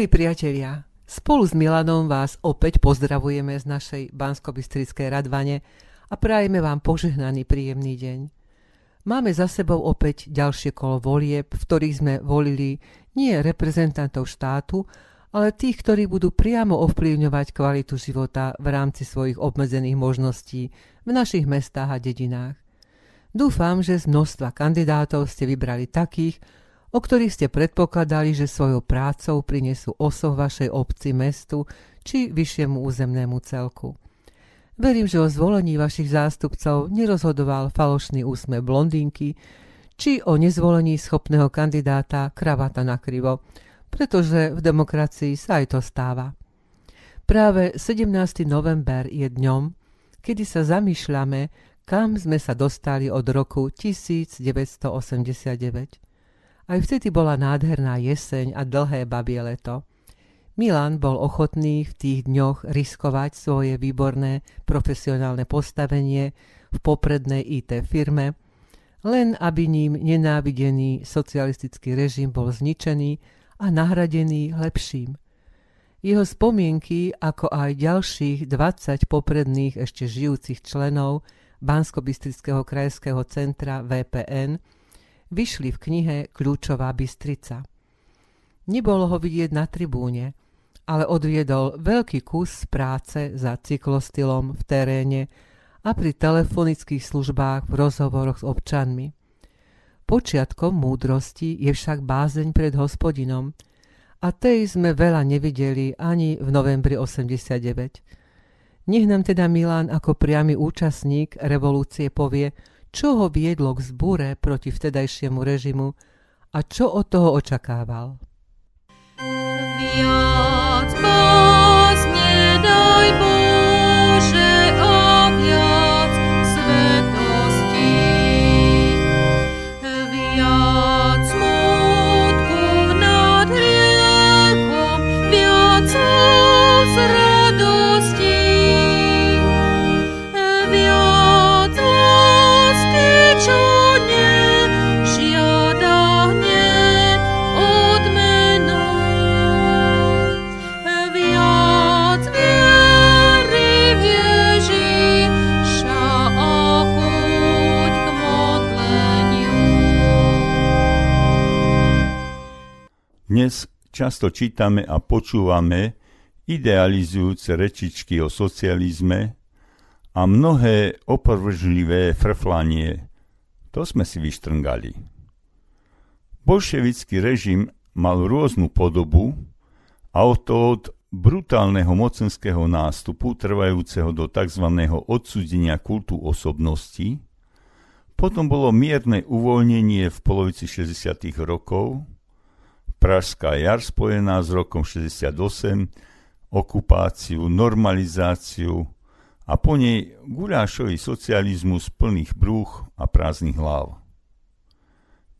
Milí priatelia, spolu s Milanom vás opäť pozdravujeme z našej bansko radvane a prajeme vám požehnaný príjemný deň. Máme za sebou opäť ďalšie kolo volieb, v ktorých sme volili nie reprezentantov štátu, ale tých, ktorí budú priamo ovplyvňovať kvalitu života v rámci svojich obmedzených možností v našich mestách a dedinách. Dúfam, že z množstva kandidátov ste vybrali takých, o ktorých ste predpokladali, že svojou prácou prinesú osoh vašej obci, mestu či vyššiemu územnému celku. Verím, že o zvolení vašich zástupcov nerozhodoval falošný úsmev blondínky, či o nezvolení schopného kandidáta kravata na krivo, pretože v demokracii sa aj to stáva. Práve 17. november je dňom, kedy sa zamýšľame, kam sme sa dostali od roku 1989. Aj vtedy bola nádherná jeseň a dlhé babie leto. Milan bol ochotný v tých dňoch riskovať svoje výborné profesionálne postavenie v poprednej IT firme, len aby ním nenávidený socialistický režim bol zničený a nahradený lepším. Jeho spomienky, ako aj ďalších 20 popredných ešte žijúcich členov Bansko-Bystrického krajského centra VPN – vyšli v knihe Kľúčová Bystrica. Nebolo ho vidieť na tribúne, ale odviedol veľký kus práce za cyklostylom v teréne a pri telefonických službách v rozhovoroch s občanmi. Počiatkom múdrosti je však bázeň pred hospodinom a tej sme veľa nevideli ani v novembri 89. Nech nám teda Milan ako priamy účastník revolúcie povie, čo ho viedlo k zbure proti vtedajšiemu režimu a čo od toho očakával. Viac Dnes často čítame a počúvame idealizujúce rečičky o socializme a mnohé oprovržlivé frflanie. To sme si vyštrngali. Bolševický režim mal rôznu podobu a od od brutálneho mocenského nástupu trvajúceho do tzv. odsudenia kultu osobnosti, potom bolo mierne uvoľnenie v polovici 60. rokov, Pražská jar spojená s rokom 68, okupáciu, normalizáciu a po nej guľášový socializmus plných brúch a prázdnych hlav.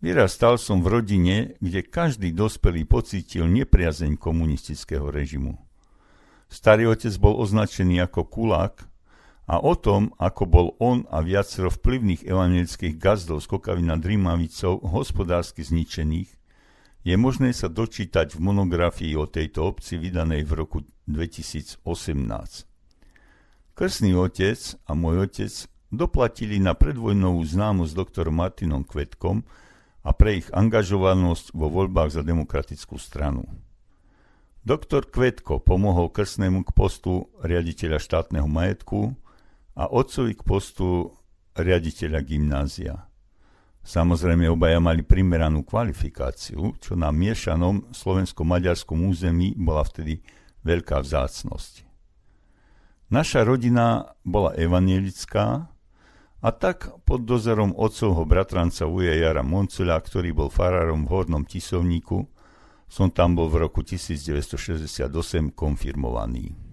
Vyrastal som v rodine, kde každý dospelý pocítil nepriazeň komunistického režimu. Starý otec bol označený ako kulák a o tom, ako bol on a viacero vplyvných evangelických gazdov z Kokavy nad Rímavicou hospodársky zničených, je možné sa dočítať v monografii o tejto obci vydanej v roku 2018. Krsný otec a môj otec doplatili na predvojnovú známosť doktorom Martinom Kvetkom a pre ich angažovanosť vo voľbách za demokratickú stranu. Doktor Kvetko pomohol krsnému k postu riaditeľa štátneho majetku a otcovi k postu riaditeľa gymnázia. Samozrejme, obaja mali primeranú kvalifikáciu, čo na miešanom slovensko-maďarskom území bola vtedy veľká vzácnosť. Naša rodina bola evanielická a tak pod dozorom otcovho bratranca Uja Jara Moncula, ktorý bol farárom v Hornom Tisovníku, som tam bol v roku 1968 konfirmovaný.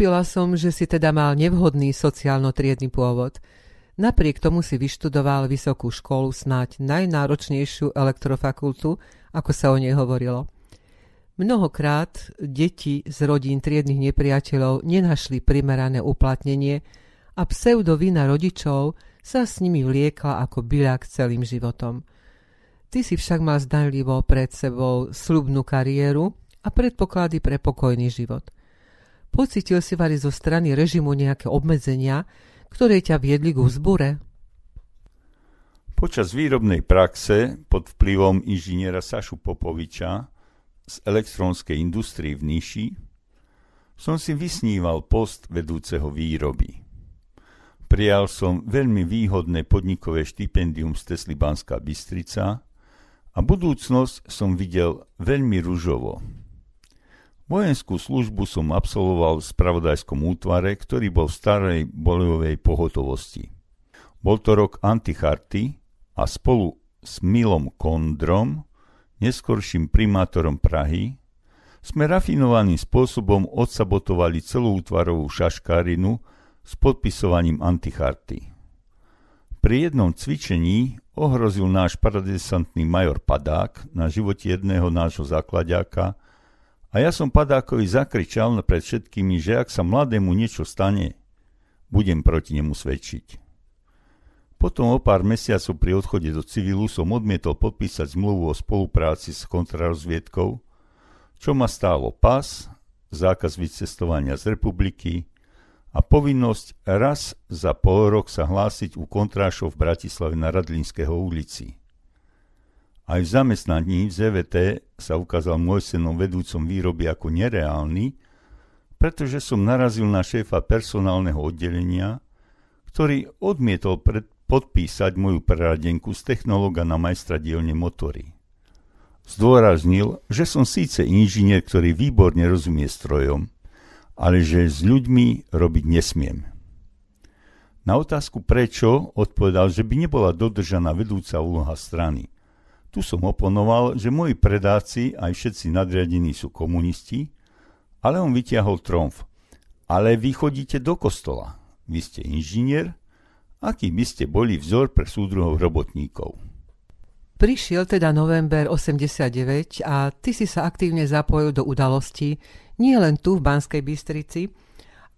Pochopila som, že si teda mal nevhodný sociálno-triedny pôvod. Napriek tomu si vyštudoval vysokú školu, snáď najnáročnejšiu elektrofakultu, ako sa o nej hovorilo. Mnohokrát deti z rodín triednych nepriateľov nenašli primerané uplatnenie a pseudovina rodičov sa s nimi vliekla ako byľak celým životom. Ty si však mal zdanlivo pred sebou slubnú kariéru a predpoklady pre pokojný život – Pocitil si vari zo strany režimu nejaké obmedzenia, ktoré ťa viedli k vzbure? Počas výrobnej praxe pod vplyvom inžiniera Sašu Popoviča z elektrónskej industrie v Niši som si vysníval post vedúceho výroby. Prijal som veľmi výhodné podnikové štipendium z Tesly Banská Bystrica a budúcnosť som videl veľmi ružovo. Vojenskú službu som absolvoval v spravodajskom útvare, ktorý bol v starej bojovej pohotovosti. Bol to rok anticharty a spolu s Milom Kondrom, neskorším primátorom Prahy, sme rafinovaným spôsobom odsabotovali celú útvarovú šaškárinu s podpisovaním anticharty. Pri jednom cvičení ohrozil náš paradesantný major Padák na živote jedného nášho zakladiaka a ja som padákovi zakričal pred všetkými, že ak sa mladému niečo stane, budem proti nemu svedčiť. Potom o pár mesiacov pri odchode do civilu som odmietol podpísať zmluvu o spolupráci s kontrarozviedkou, čo ma stálo pas, zákaz vycestovania z republiky a povinnosť raz za pol rok sa hlásiť u kontrášov v Bratislave na Radlinského ulici. Aj v zamestnaní v ZVT sa ukázal môj senom vedúcom výroby ako nereálny, pretože som narazil na šéfa personálneho oddelenia, ktorý odmietol pred, podpísať moju preradenku z technológa na majstra dielne motory. Zdôraznil, že som síce inžinier, ktorý výborne rozumie strojom, ale že s ľuďmi robiť nesmiem. Na otázku prečo odpovedal, že by nebola dodržaná vedúca úloha strany – tu som oponoval, že moji predáci aj všetci nadriadení sú komunisti, ale on vytiahol tromf. Ale vy chodíte do kostola. Vy ste inžinier, aký by ste boli vzor pre súdruhov robotníkov. Prišiel teda november 89 a ty si sa aktívne zapojil do udalostí nie len tu v Banskej Bystrici,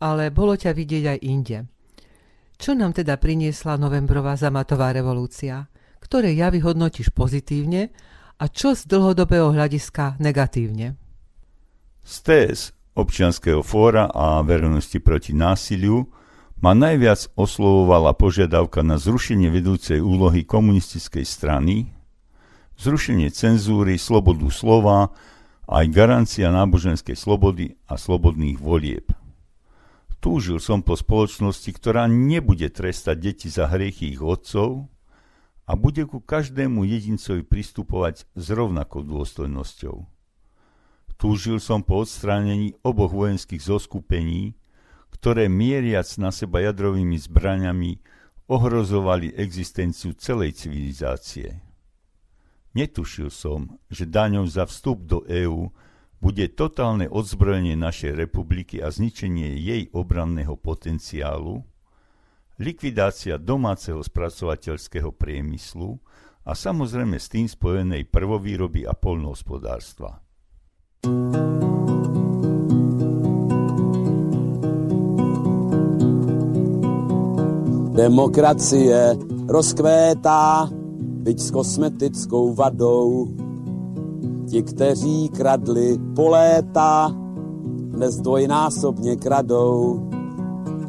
ale bolo ťa vidieť aj inde. Čo nám teda priniesla novembrová zamatová revolúcia? Ktoré javy hodnotíš pozitívne a čo z dlhodobého hľadiska negatívne? Z TS občianského fóra a verejnosti proti násiliu ma najviac oslovovala požiadavka na zrušenie vedúcej úlohy komunistickej strany, zrušenie cenzúry, slobodu slova, aj garancia náboženskej slobody a slobodných volieb. Túžil som po spoločnosti, ktorá nebude trestať deti za hriechy ich otcov, a bude ku každému jedincovi pristupovať s rovnakou dôstojnosťou. Túžil som po odstránení oboch vojenských zoskupení, ktoré mieriac na seba jadrovými zbraňami ohrozovali existenciu celej civilizácie. Netušil som, že daňou za vstup do EÚ bude totálne odzbrojenie našej republiky a zničenie jej obranného potenciálu, likvidácia domáceho spracovateľského priemyslu a samozrejme s tým spojenej prvovýroby a polnohospodárstva. Demokracie rozkvétá, byť s kosmetickou vadou. Ti, kteří kradli po léta, dnes dvojnásobně kradou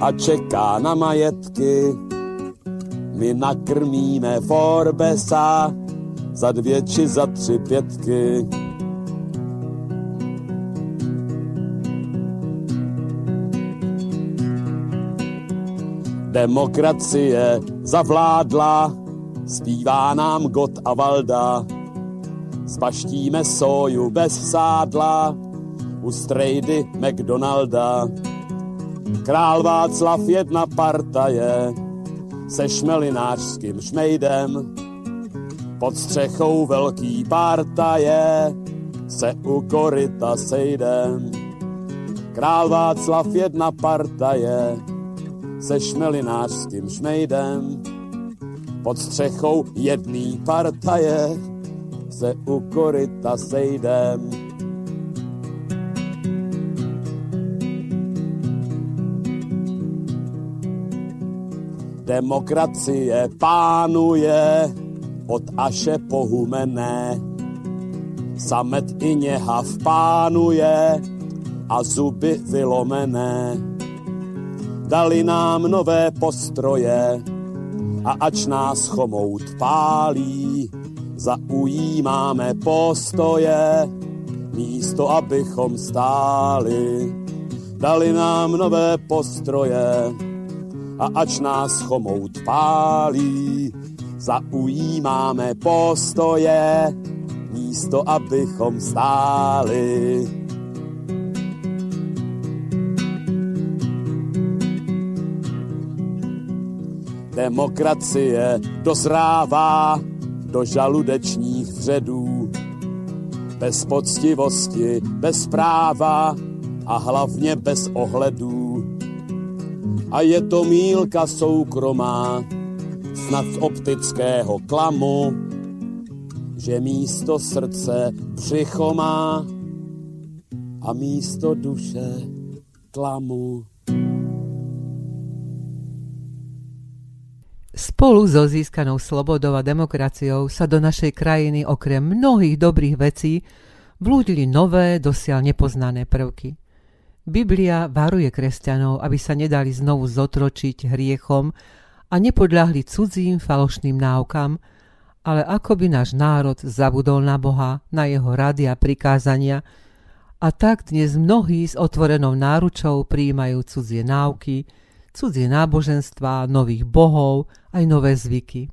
a čeká na majetky. My nakrmíme Forbesa za dvě či za tři pětky. Demokracie zavládla, zpívá nám God a Valda. Spaštíme soju bez sádla, u strejdy McDonalda. Král Václav jedna partaje, se šmelinářským šmejdem. Pod střechou velký partaje, se u koryta sejdem. Král Václav jedna partaje, se šmelinářským šmejdem. Pod střechou jedný partaje se u koryta sejdem. Demokracie pánuje od Aše pohumené. Samet i něhav pánuje a zuby vylomené dali nám nové postroje a ač nás chomout pálí, zaujímáme postoje, místo abychom stáli. Dali nám nové postroje a ač nás chomout pálí, zaujímáme postoje, místo abychom stáli. Demokracie dozrává do žaludečních vředů. Bez poctivosti, bez práva a hlavně bez ohledů. A je to mílka soukromá, snad z optického klamu, že místo srdce břicho a místo duše klamu. Spolu so získanou slobodou a demokraciou sa do našej krajiny okrem mnohých dobrých vecí vlúdili nové, dosiaľ nepoznané prvky. Biblia varuje kresťanov, aby sa nedali znovu zotročiť hriechom a nepodľahli cudzím falošným náukam, ale ako by náš národ zabudol na Boha, na jeho rady a prikázania, a tak dnes mnohí s otvorenou náručou prijímajú cudzie náuky, cudzie náboženstva, nových bohov, aj nové zvyky.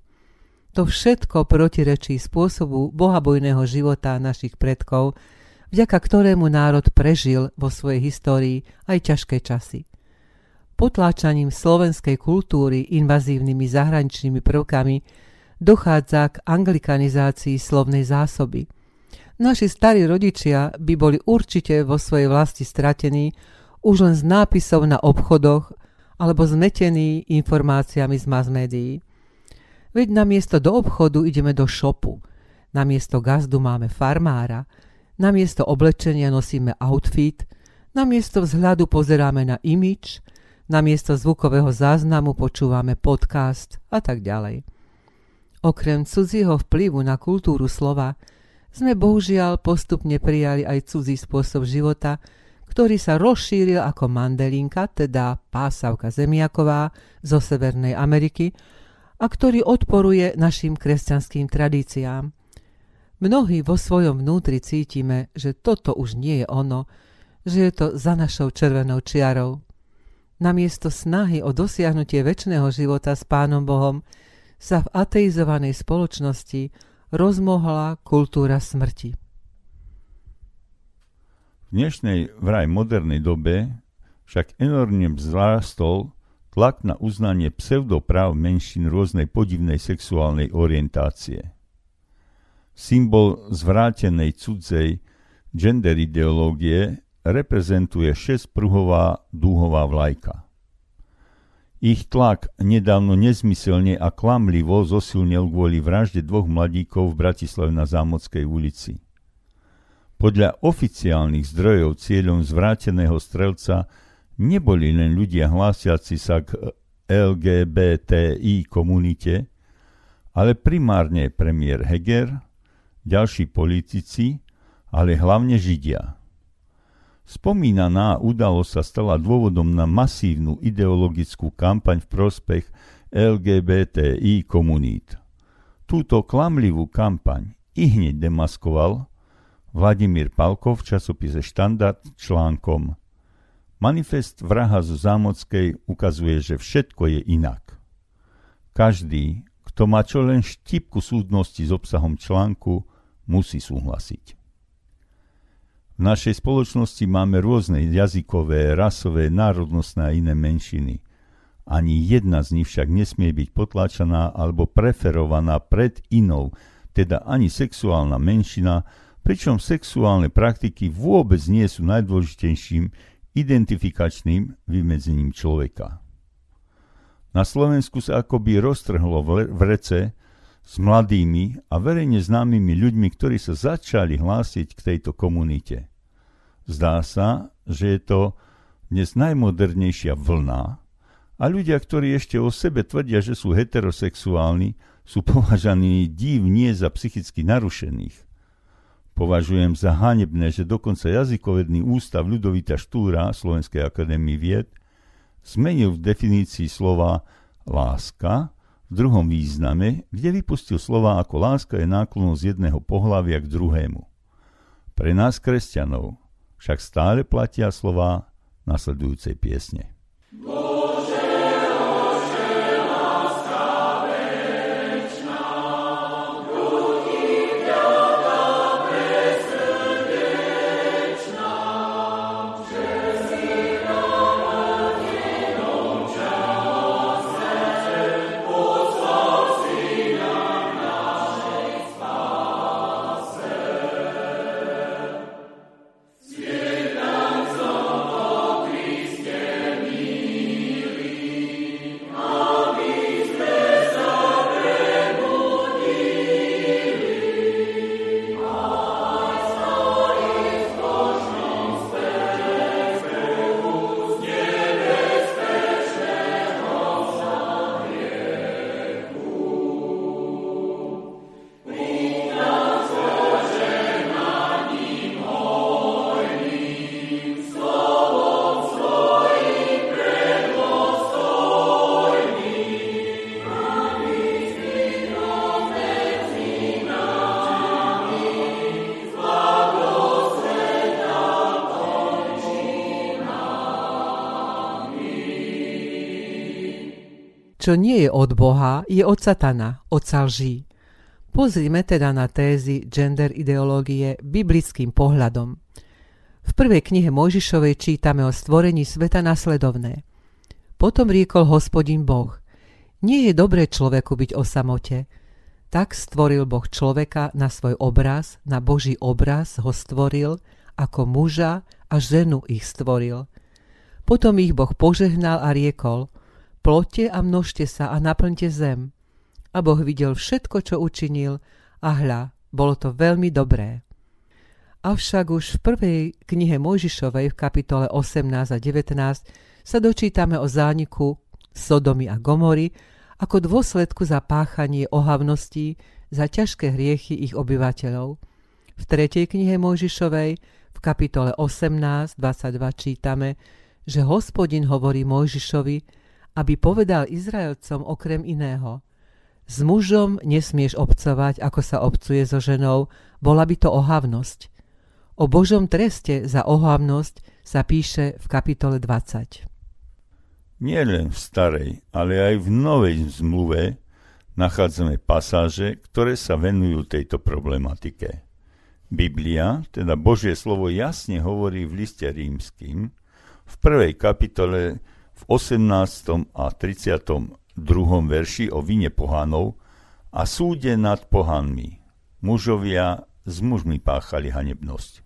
To všetko protirečí spôsobu bohabojného života našich predkov, vďaka ktorému národ prežil vo svojej histórii aj ťažké časy. Potláčaním slovenskej kultúry invazívnymi zahraničnými prvkami dochádza k anglikanizácii slovnej zásoby. Naši starí rodičia by boli určite vo svojej vlasti stratení už len z nápisov na obchodoch alebo zmetený informáciami z mass médií. Veď namiesto do obchodu ideme do šopu, namiesto gazdu máme farmára, namiesto oblečenia nosíme outfit, namiesto vzhľadu pozeráme na imič, namiesto zvukového záznamu počúvame podcast a tak ďalej. Okrem cudzieho vplyvu na kultúru slova sme bohužiaľ postupne prijali aj cudzí spôsob života, ktorý sa rozšíril ako mandelinka, teda pásavka zemiaková zo Severnej Ameriky, a ktorý odporuje našim kresťanským tradíciám. Mnohí vo svojom vnútri cítime, že toto už nie je ono, že je to za našou červenou čiarou. Namiesto snahy o dosiahnutie väčšného života s Pánom Bohom sa v ateizovanej spoločnosti rozmohla kultúra smrti dnešnej vraj modernej dobe však enormne vzrástol tlak na uznanie pseudopráv menšín rôznej podivnej sexuálnej orientácie. Symbol zvrátenej cudzej gender ideológie reprezentuje šestpruhová dúhová vlajka. Ich tlak nedávno nezmyselne a klamlivo zosilnil kvôli vražde dvoch mladíkov v Bratislave na Zámodskej ulici. Podľa oficiálnych zdrojov cieľom zvráteného strelca neboli len ľudia hlásiaci sa k LGBTI komunite, ale primárne premiér Heger, ďalší politici, ale hlavne Židia. Spomínaná udalosť sa stala dôvodom na masívnu ideologickú kampaň v prospech LGBTI komunít. Túto klamlivú kampaň i hneď demaskoval Vladimír Palkov v časopise Štandard článkom Manifest vraha zo Zámockej ukazuje, že všetko je inak. Každý, kto má čo len štipku súdnosti s obsahom článku, musí súhlasiť. V našej spoločnosti máme rôzne jazykové, rasové, národnostné a iné menšiny. Ani jedna z nich však nesmie byť potláčaná alebo preferovaná pred inou, teda ani sexuálna menšina, pričom sexuálne praktiky vôbec nie sú najdôležitejším identifikačným vymedzením človeka. Na Slovensku sa akoby roztrhlo v rece s mladými a verejne známymi ľuďmi, ktorí sa začali hlásiť k tejto komunite. Zdá sa, že je to dnes najmodernejšia vlna a ľudia, ktorí ešte o sebe tvrdia, že sú heterosexuálni, sú považaní divne za psychicky narušených. Považujem za hanebné, že dokonca jazykovedný ústav Ľudovita Štúra Slovenskej akadémie vied zmenil v definícii slova láska v druhom význame, kde vypustil slova ako láska je náklonnosť jedného pohľavia k druhému. Pre nás, kresťanov, však stále platia slova nasledujúcej piesne. Čo nie je od Boha, je od Satana, od lží. Pozrime teda na tézy gender ideológie biblickým pohľadom. V prvej knihe Mojžišovej čítame o stvorení sveta nasledovné. Potom riekol hospodin Boh, nie je dobré človeku byť o samote. Tak stvoril Boh človeka na svoj obraz, na Boží obraz ho stvoril, ako muža a ženu ich stvoril. Potom ich Boh požehnal a riekol – plote a množte sa a naplňte zem. A Boh videl všetko, čo učinil a hľa, bolo to veľmi dobré. Avšak už v prvej knihe Mojžišovej v kapitole 18 a 19 sa dočítame o zániku Sodomy a Gomory ako dôsledku za páchanie ohavností za ťažké hriechy ich obyvateľov. V tretej knihe Mojžišovej v kapitole 18, 22 čítame, že hospodin hovorí Mojžišovi, aby povedal Izraelcom okrem iného S mužom nesmieš obcovať, ako sa obcuje so ženou, bola by to ohavnosť. O Božom treste za ohavnosť sa píše v kapitole 20. Nie len v starej, ale aj v novej zmluve nachádzame pasáže, ktoré sa venujú tejto problematike. Biblia, teda Božie slovo jasne hovorí v liste rímským, v prvej kapitole v 18. a 32. verši o vine pohanov a súde nad pohanmi. Mužovia s mužmi páchali hanebnosť.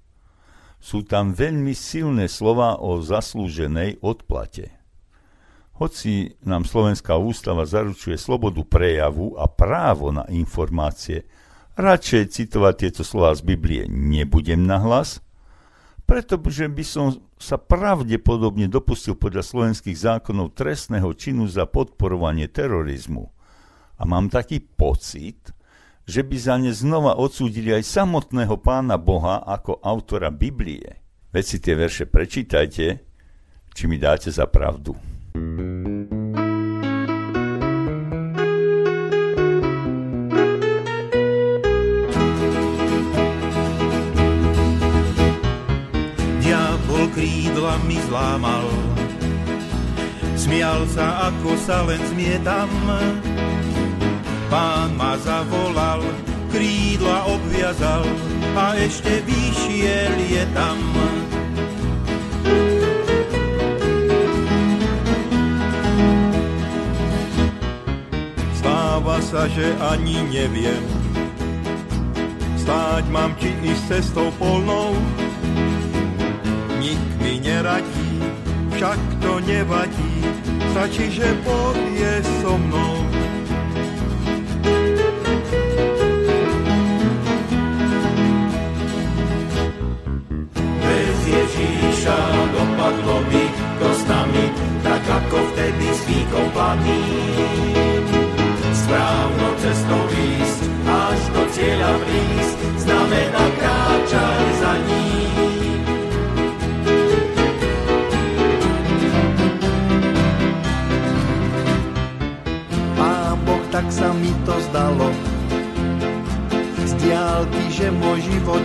Sú tam veľmi silné slova o zaslúženej odplate. Hoci nám Slovenská ústava zaručuje slobodu prejavu a právo na informácie, radšej citovať tieto slova z Biblie nebudem nahlas, pretože by som sa pravdepodobne dopustil podľa slovenských zákonov trestného činu za podporovanie terorizmu. A mám taký pocit, že by za ne znova odsúdili aj samotného pána Boha ako autora Biblie. Veď si tie verše prečítajte, či mi dáte za pravdu. Diabol smial sa, ako sa len zmietam, Pán ma zavolal, krídla obviazal a ešte vyšiel je tam. Stáva sa, že ani neviem, stáť mám či ísť cestou polnou. Nik mi neradí, však to nevadí, stačí, že je so mnou.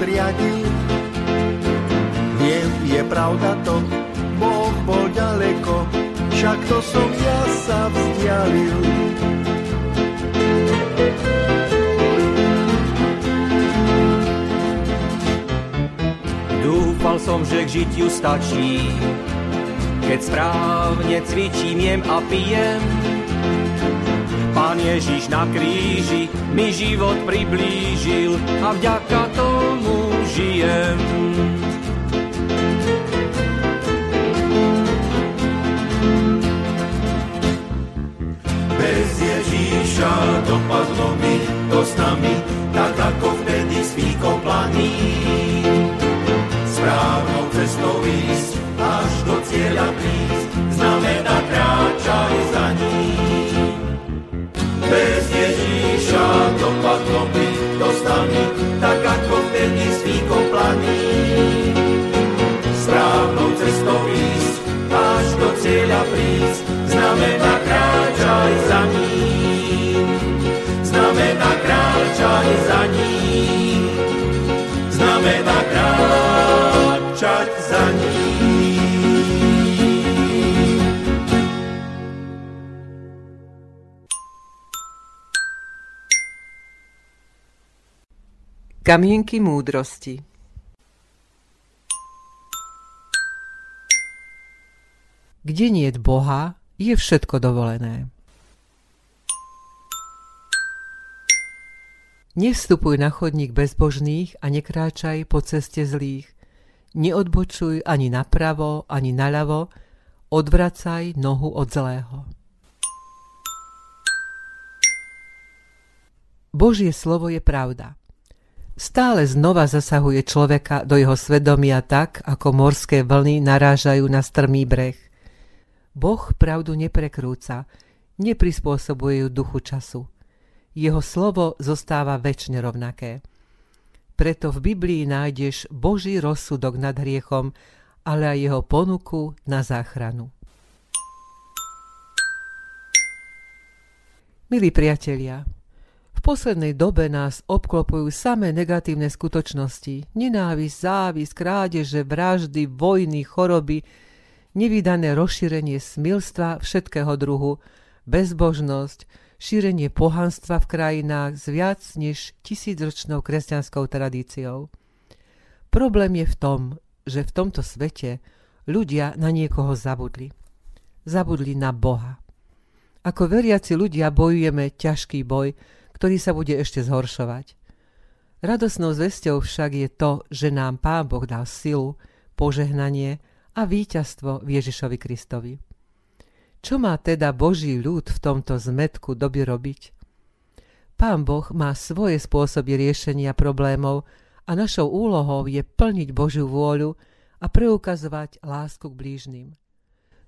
Môj život riadil, Viem, je pravda to, Boh bol ďaleko, však to som ja sa vzdialil. Dúfal som, že k žitiu stačí, keď správne cvičím, jem a pijem. Pán Ježiš na kríži mi život priblížil a vďaka žijem. Ježiša dopadlo mi to s nami, tak ako vtedy s planý. Správnou cestou ísť, až do cieľa prísť, znamená kráčaj za ním. Bez Ježíša dopadlo mi to s nami, ako vtedy s výkou planý. Správnou cestou ísť, až do cieľa prísť, znamená kráčaj za ním. Znamená kráčaj za ním. Znamená kráčať Kamienky múdrosti Kde nie je Boha, je všetko dovolené. Nevstupuj na chodník bezbožných a nekráčaj po ceste zlých. Neodbočuj ani napravo, ani naľavo, odvracaj nohu od zlého. Božie slovo je pravda. Stále znova zasahuje človeka do jeho svedomia tak, ako morské vlny narážajú na strmý breh. Boh pravdu neprekrúca, neprispôsobuje ju duchu času. Jeho slovo zostáva väčšine rovnaké. Preto v Biblii nájdeš Boží rozsudok nad hriechom, ale aj jeho ponuku na záchranu. Milí priatelia, poslednej dobe nás obklopujú samé negatívne skutočnosti, nenávisť, závisť, krádeže, vraždy, vojny, choroby, nevydané rozšírenie smilstva všetkého druhu, bezbožnosť, šírenie pohanstva v krajinách s viac než tisícročnou kresťanskou tradíciou. Problém je v tom, že v tomto svete ľudia na niekoho zabudli. Zabudli na Boha. Ako veriaci ľudia bojujeme ťažký boj, ktorý sa bude ešte zhoršovať. Radosnou zvesťou však je to, že nám Pán Boh dal silu, požehnanie a víťazstvo v Ježišovi Kristovi. Čo má teda Boží ľud v tomto zmetku doby robiť? Pán Boh má svoje spôsoby riešenia problémov a našou úlohou je plniť Božiu vôľu a preukazovať lásku k blížnym.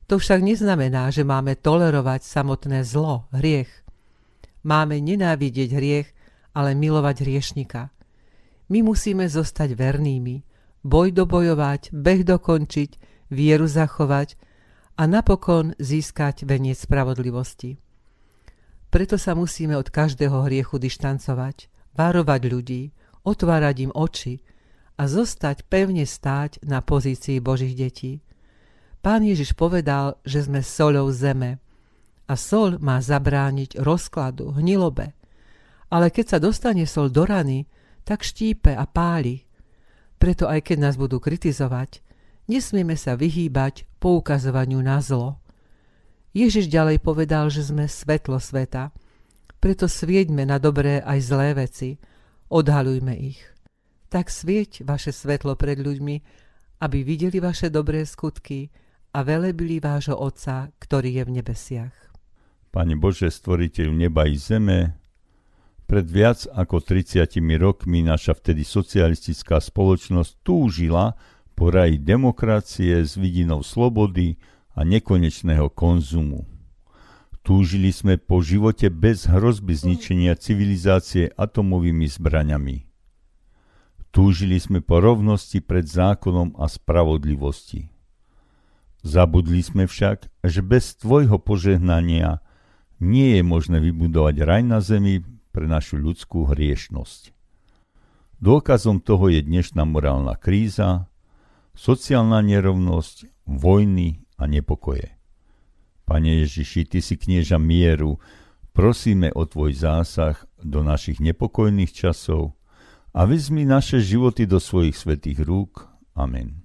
To však neznamená, že máme tolerovať samotné zlo, hriech. Máme nenávidieť hriech, ale milovať hriešnika. My musíme zostať vernými, boj dobojovať, beh dokončiť, vieru zachovať a napokon získať veniec spravodlivosti. Preto sa musíme od každého hriechu dištancovať, varovať ľudí, otvárať im oči a zostať pevne stáť na pozícii Božích detí. Pán Ježiš povedal, že sme soľou zeme a sol má zabrániť rozkladu, hnilobe. Ale keď sa dostane sol do rany, tak štípe a páli. Preto aj keď nás budú kritizovať, nesmieme sa vyhýbať poukazovaniu na zlo. Ježiš ďalej povedal, že sme svetlo sveta. Preto svieďme na dobré aj zlé veci. Odhalujme ich. Tak svieť vaše svetlo pred ľuďmi, aby videli vaše dobré skutky a velebili vášho Otca, ktorý je v nebesiach. Pane Bože, stvoriteľ neba i zeme, pred viac ako 30 rokmi naša vtedy socialistická spoločnosť túžila po raji demokracie s vidinou slobody, a nekonečného konzumu. Túžili sme po živote bez hrozby zničenia civilizácie atomovými zbraňami. Túžili sme po rovnosti pred zákonom a spravodlivosti. Zabudli sme však, že bez tvojho požehnania nie je možné vybudovať raj na zemi pre našu ľudskú hriešnosť. Dôkazom toho je dnešná morálna kríza, sociálna nerovnosť, vojny a nepokoje. Pane Ježiši, Ty si knieža mieru, prosíme o Tvoj zásah do našich nepokojných časov a vezmi naše životy do svojich svetých rúk. Amen.